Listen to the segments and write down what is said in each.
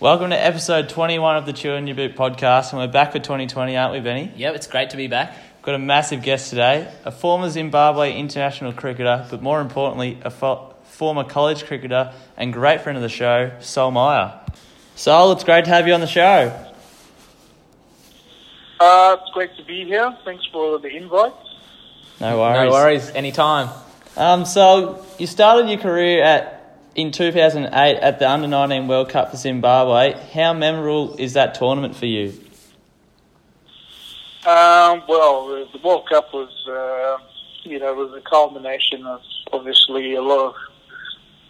Welcome to episode 21 of the Chew in Your Boot podcast, and we're back for 2020, aren't we, Benny? Yep, it's great to be back. Got a massive guest today, a former Zimbabwe international cricketer, but more importantly, a fo- former college cricketer and great friend of the show, Sol Mire. Sol, it's great to have you on the show. Uh, it's great to be here. Thanks for the invite. No worries. No worries, anytime. Um, so you started your career at in 2008 at the Under 19 World Cup for Zimbabwe. How memorable is that tournament for you? Um, well, the, World Cup was, uh, you know, was a culmination of obviously a lot of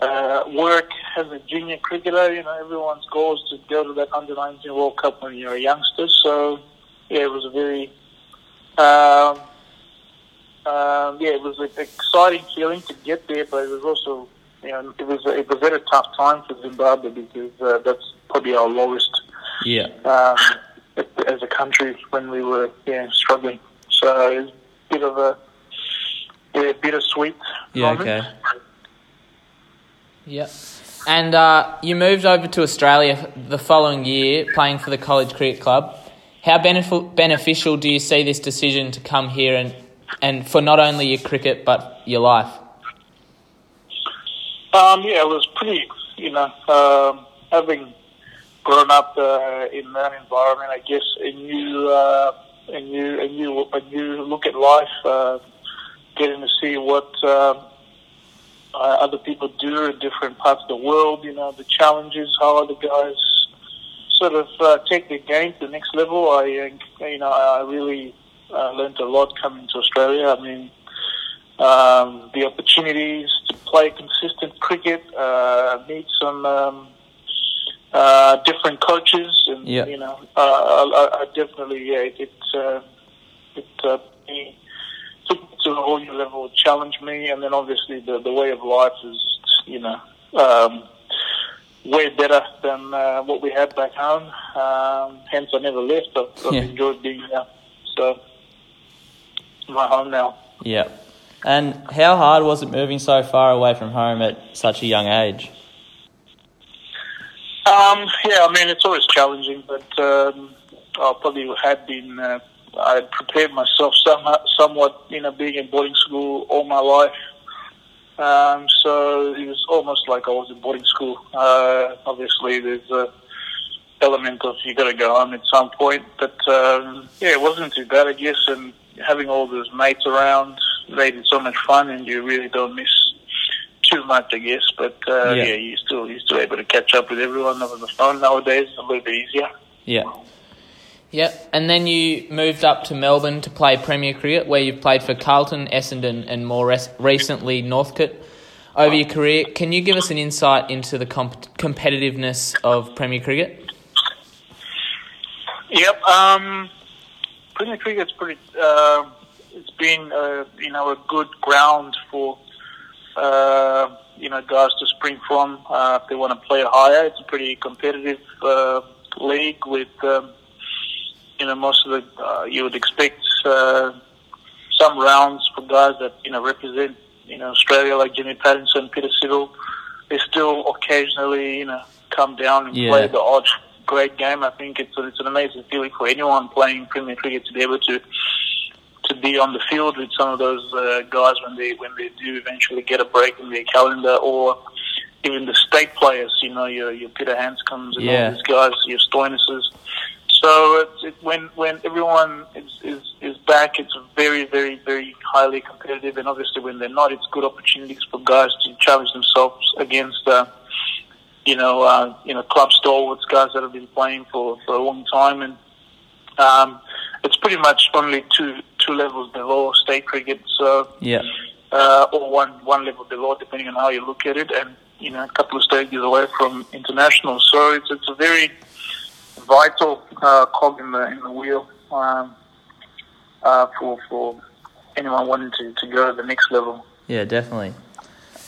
uh, work as a junior cricketer. You know, everyone's goal is to go to that Under 19 World Cup when you're a youngster. So, yeah, it was a very, um, um, yeah, it was an exciting feeling to get there, but it was also you know, it was it was at a tough time for Zimbabwe because uh, that's probably our lowest Yeah. um, as a country when we were yeah struggling. So it was a bit of a yeah, bittersweet Yeah, moment. okay. Yep. And uh, you moved over to Australia the following year, playing for the College Cricket Club. How benef- beneficial do you see this decision to come here and, and for not only your cricket but your life? Um, yeah, it was pretty, you know, um, having grown up uh, in that environment, I guess a new, uh, a new, a new, a new look at life, uh, getting to see what um, uh, other people do in different parts of the world. You know, the challenges, how other guys sort of uh, take their game to the next level. I, uh, you know, I really uh, learned a lot coming to Australia. I mean um, the opportunities to play consistent cricket, uh, meet some um, uh, different coaches, and Yeah. you know, uh, I, I definitely yeah, it it, uh, it uh, took me to a whole new level, challenged me, and then obviously the the way of life is you know. Um, Way better than uh, what we had back home. Um, hence, I never left. I've, I've Yeah. enjoyed being here. So, it's my home now. Yeah. And how hard was it moving so far away from home at such a young age? Um, yeah, I mean, it's always challenging, but um, I probably had been, uh, I prepared myself somewhat, somewhat, you know, being in boarding school all my life. Um, so it was almost like I was in boarding school. Uh, obviously, there's a element of you got to go home at some point, but um, yeah, it wasn't too bad, I guess. And having all those mates around made it so much fun, and you really don't miss too much, I guess. But uh, Yeah. yeah. you still you're still able to catch up with everyone over the phone nowadays. A little bit easier. Yeah. Yep. And then you moved up to Melbourne to play Premier Cricket, where you've played for Carlton, Essendon, and more res- recently Northcote. Over your career, can you give us an insight into the comp- competitiveness of Premier Cricket? Yep. Um, Premier Cricket's pretty. Uh, it's been uh, you know a good ground for uh, you know guys to spring from uh, if they want to play higher. It's a pretty competitive uh, league with um, you know most of the uh, you would expect uh, some rounds for guys that you know represent you know Australia like Jimmy Pattinson, Peter Siddle. They still occasionally you know come down and Yeah. play the odd great game. I think it's a, it's an amazing feeling for anyone playing Premier Cricket to be able to be on the field with some of those uh, guys when they when they do eventually get a break in their calendar, or even the state players. You know, your your Peter Handscombs and Yeah. all these guys, your Stoinises. So it's, it, when when everyone is, is is back, it's very very very highly competitive, and obviously when they're not, it's good opportunities for guys to challenge themselves against. Uh, you know, uh, you know, club stalwarts, guys that have been playing for, for a long time, and um, it's pretty much only two two levels below state cricket, so Yeah. uh, or one one level below, depending on how you look at it, and you know, a couple of stages away from international. So it's it's a very vital uh, cog in the in the wheel um, uh, for for anyone wanting to, to go to the next level. Yeah, definitely.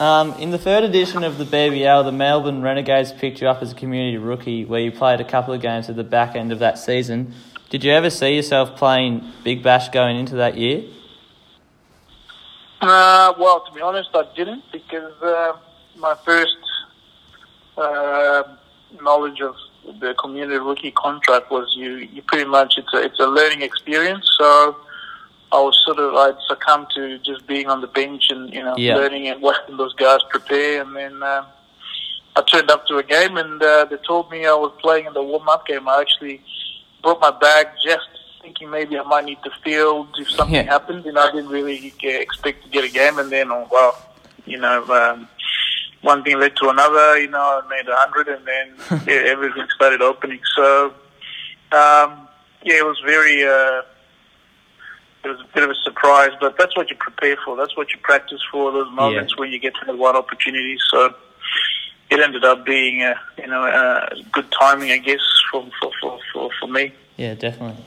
Um, in the third edition of the BBL, the Melbourne Renegades picked you up as a community rookie, where you played a couple of games at the back end of that season. Did you ever see yourself playing Big Bash going into that year? Uh, well, to be honest, I didn't because uh, my first uh, knowledge of the community rookie contract was you, you pretty much it's a, it's a learning experience. So I was sort of I'd succumb to just being on the bench and you know Yeah. learning and watching those guys prepare, and then uh, I turned up to a game and uh, they told me I was playing in the warm up game. I actually brought my bag just thinking maybe I might need the field if something Yeah. happened. You know, I didn't really get, expect to get a game, and then oh wow, you know. Um, one thing led to another, you know, I made a hundred and then yeah, everything started opening. So, um, yeah, it was very, uh, it was a bit of a surprise, but that's what you prepare for. That's what you practice for, those moments when you get that one opportunity. So it ended up being, a, you know, uh, good timing, I guess, for, for, for, for, for me. Yeah, definitely.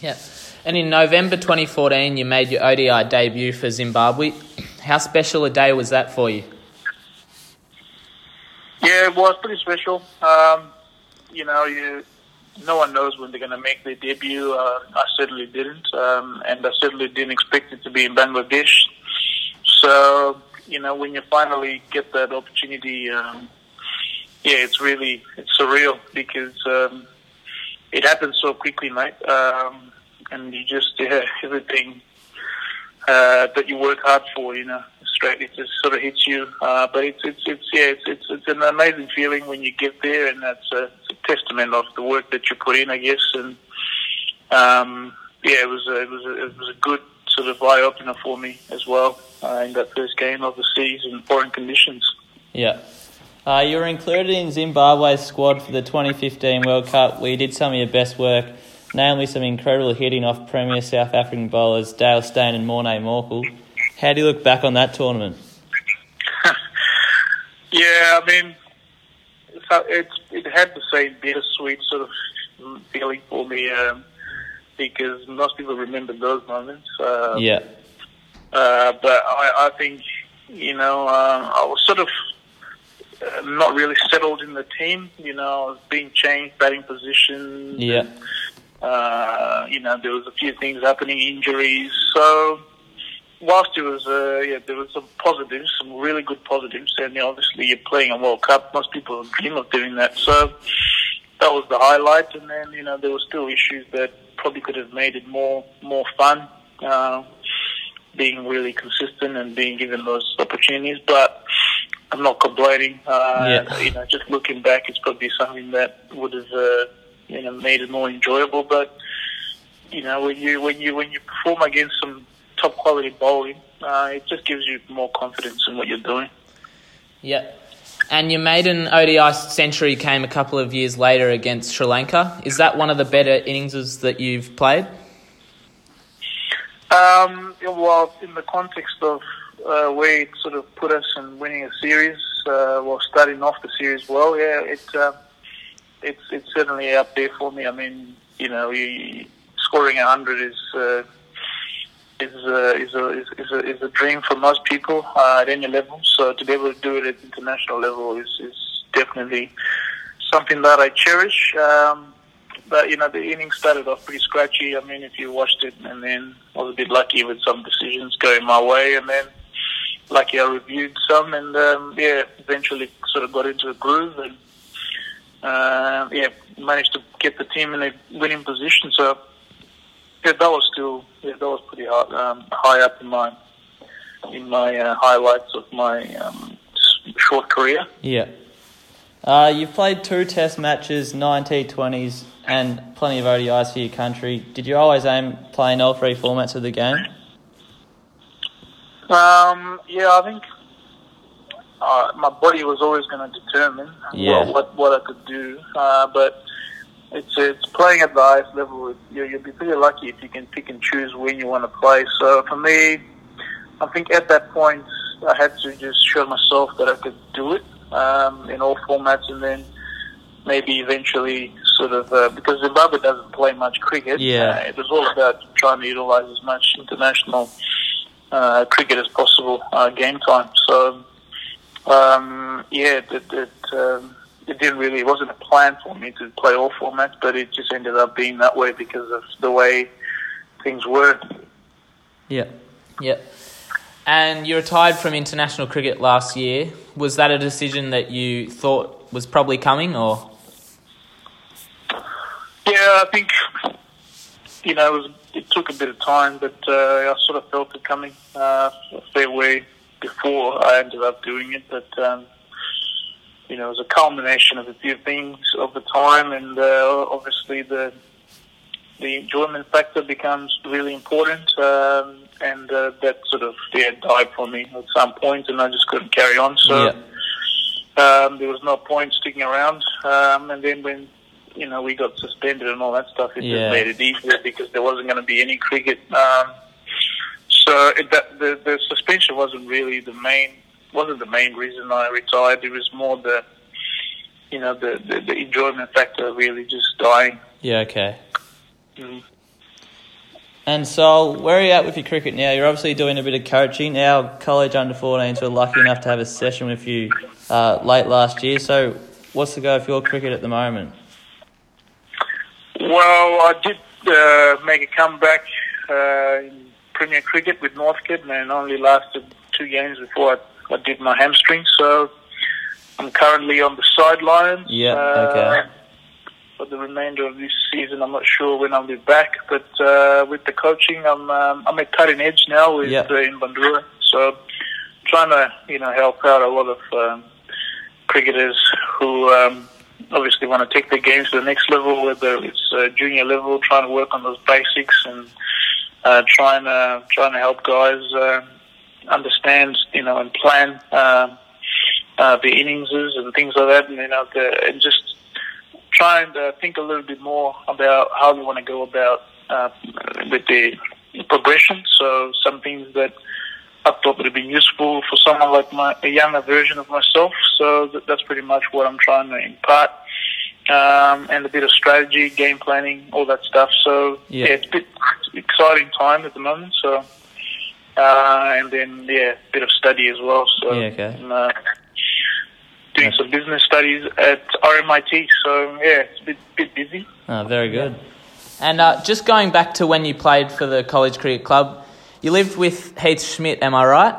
Yeah. And in November 2014, you made your ODI debut for Zimbabwe. How special a day was that for you? Yeah, it was pretty special. Um, you know, you no one knows when they're going to make their debut. Uh, I certainly didn't, um, and I certainly didn't expect it to be in Bangladesh. So, you know, when you finally get that opportunity, um, yeah, it's really it's surreal because um, it happened so quickly, mate. Um, and you just yeah, everything uh, that you work hard for, you know, straight it just sort of hits you. Uh, but it's it's it's yeah, it's, it's it's an amazing feeling when you get there, and that's a, it's a testament of the work that you put in, I guess. And um, yeah, it was a, it was a, it was a good sort of eye opener for me as well uh, in that first game overseas in foreign conditions. Yeah. Uh, you were included in Zimbabwe's squad for the 2015 World Cup where you did some of your best work, namely some incredible hitting off Premier South African bowlers Dale Steyn and Morne Morkel. How do you look back on that tournament? Yeah, I mean, so it had the same bittersweet sort of feeling for me um, because most people remember those moments. Uh, Yeah. Uh, but I, I think, you know, uh, I was sort of uh, not really settled in the team. You know, I was being changed batting positions. Yeah. Uh, you know, there was a few things happening, injuries. So, whilst it was, uh, yeah, there was some positives, some really good positives, and obviously you're playing a World Cup. Most people dream of doing that. So, that was the highlight. And then, you know, there were still issues that probably could have made it more more fun. Uh, being really consistent and being given those opportunities, but I'm not complaining. Uh, Yeah. You know, just looking back, it's probably something that would have, uh, you know, made it more enjoyable. But you know, when you when you when you perform against some top quality bowling, uh, it just gives you more confidence in what you're doing. Yeah. And your maiden ODI century came a couple of years later against Sri Lanka. Is that one of the better innings that you've played? Um, well, in the context of uh, where it sort of put us in winning a series, uh, well, starting off the series well, yeah, it, uh, it's it's certainly up there for me. I mean, you know, you, scoring a hundred is uh, is, uh, is, a, is, a, is a dream for most people uh, at any level. So to be able to do it at international level is, is definitely something that I cherish. Um, but you know, the innings started off pretty scratchy. I mean, if you watched it, and then I was a bit lucky with some decisions going my way, and then lucky I reviewed some, and um, yeah, eventually sort of got into a groove, and uh, yeah, managed to get the team in a winning position. So yeah, that was still yeah, that was pretty high, um, high up in my in my uh, highlights of my um, short career. Yeah. Uh, you've played two test matches, nine T20s, and plenty of ODIs for your country. Did you always aim playing all three formats of the game? Um, yeah, I think uh, my body was always going to determine Yeah. what, what what I could do. Uh, but it's it's playing at the highest level. You, you'll be pretty lucky if you can pick and choose when you want to play. So for me, I think at that point I had to just show myself that I could do it um, in all formats, and then maybe eventually sort of uh, because Zimbabwe doesn't play much cricket. Yeah. uh, it was all about trying to utilize as much international uh, cricket as possible uh, game time. So um, yeah, it, it, it, um, it didn't really it wasn't a plan for me to play all formats, but it just ended up being that way because of the way things were. Yeah. Yeah. And you retired from international cricket last year. Was that a decision that you thought was probably coming, or? Yeah, I think you know it, was, it took a bit of time, but uh, I sort of felt it coming uh, a fair way before I ended up doing it. But um, you know, it was a culmination of a few things over time, and uh, obviously the the enjoyment factor becomes really important. Um, and uh, that sort of yeah, died for me at some point, and I just couldn't carry on. So um, there was no point sticking around. Um, and then when you know we got suspended and all that stuff, it Yeah. just made it easier because there wasn't going to be any cricket. Um, so it, that, the the suspension wasn't really the main wasn't the main reason I retired. It was more the you know the the, the enjoyment factor really just dying. Yeah, okay. Mm. And so, where are you at with your cricket now? You're obviously doing a bit of coaching. Our college under 14s were lucky enough to have a session with you uh, late last year. So, what's the go of your cricket at the moment? Well, I did uh, make a comeback uh, in Premier Cricket with Northcote, and it only lasted two games before I, I did my hamstring. So I'm currently on the sidelines. Yeah, uh, okay. For the remainder of this season, I'm not sure when I'll be back, but uh, with the coaching, I'm um, I'm at cutting edge now with Yeah. uh, in Bundoora. So trying to you know help out a lot of um, cricketers who um, obviously want to take their games to the next level, whether it's uh, junior level, trying to work on those basics and uh, trying to trying to help guys uh, understand, you know, and plan uh, uh, the inningses and things like that, and you know, the, and just try and uh, think a little bit more about how they want to go about uh, with the progression. So some things that I thought would have been useful for someone like my a younger version of myself. So th- that's pretty much what I'm trying to impart. Um, and a bit of strategy, game planning, all that stuff. So Yeah. yeah, it's a bit exciting time at the moment. So uh, and then yeah, a bit of study as well. So Yeah, okay. I'm, uh, doing some business studies at RMIT. So yeah, it's a bit bit busy. Oh, very good. And uh, just going back to when you played for the College Cricket Club, you lived with Heath Schmidt, am I right?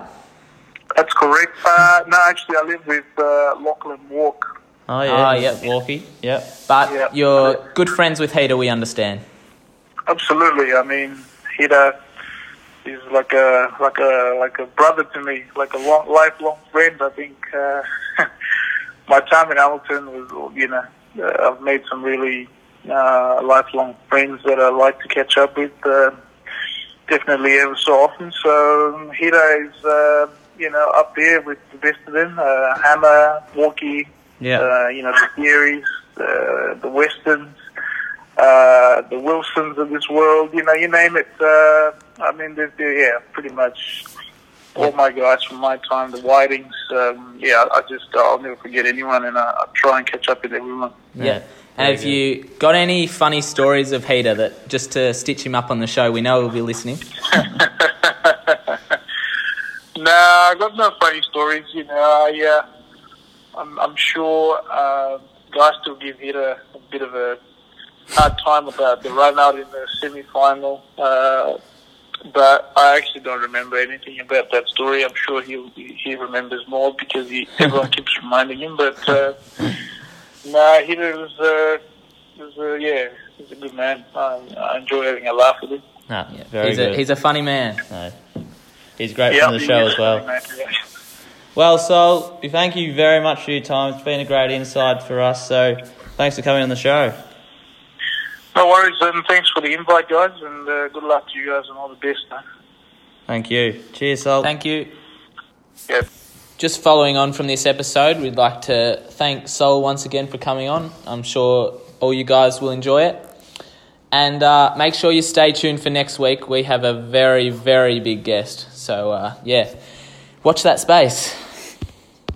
That's correct. Uh, no, actually, I live with uh, Lachlan Walk. Oh, yeah. Ah, yeah. Walkie. Yep. But Yeah. you're good friends with Heater, we understand. Absolutely. I mean, Hida is like a like a like a brother to me, like a long lifelong friend. I think uh, my time in Hamilton was, you know, uh, I've made some really uh, lifelong friends that I like to catch up with. Uh, definitely ever so often. So Hida is, uh, you know, up there with the best of them. Uh, Hammer, Walkie, Yeah. uh, you know, the Theories, uh, the Westerns, uh, the Wilsons of this world, you know, you name it. Uh, I mean, they're, they're, yeah, pretty much all my guys from my time, the Whitings. Um, yeah, I just, I'll never forget anyone and I, I try and catch up with everyone. Yeah. And Very have you got any funny stories of Heater that just to stitch him up on the show? We know he'll be listening. No, I got no funny stories. You know, I, uh, I'm, I'm sure uh, guys still give it a, a bit of a hard time about the run out in the semi-final. Uh, but I actually don't remember anything about that story. I'm sure he he remembers more because he, everyone keeps reminding him. But uh, no, he was, uh, was uh, yeah, he's a good man. I, I enjoy having a laugh with him. No, very he's good. a he's a funny man. No. He's great Yeah, from the show as well. man, yeah. Well, Sol, we thank you very much for your time. It's been a great insight for us. So, thanks for coming on the show. No worries, and thanks for the invite, guys, and uh, good luck to you guys and all the best. Man. Thank you. Cheers, Sol. Thank you. Yeah. Just following on from this episode, we'd like to thank Sol once again for coming on. I'm sure all you guys will enjoy it. And uh, make sure you stay tuned for next week. We have a very, very big guest. So, uh, yeah, watch that space.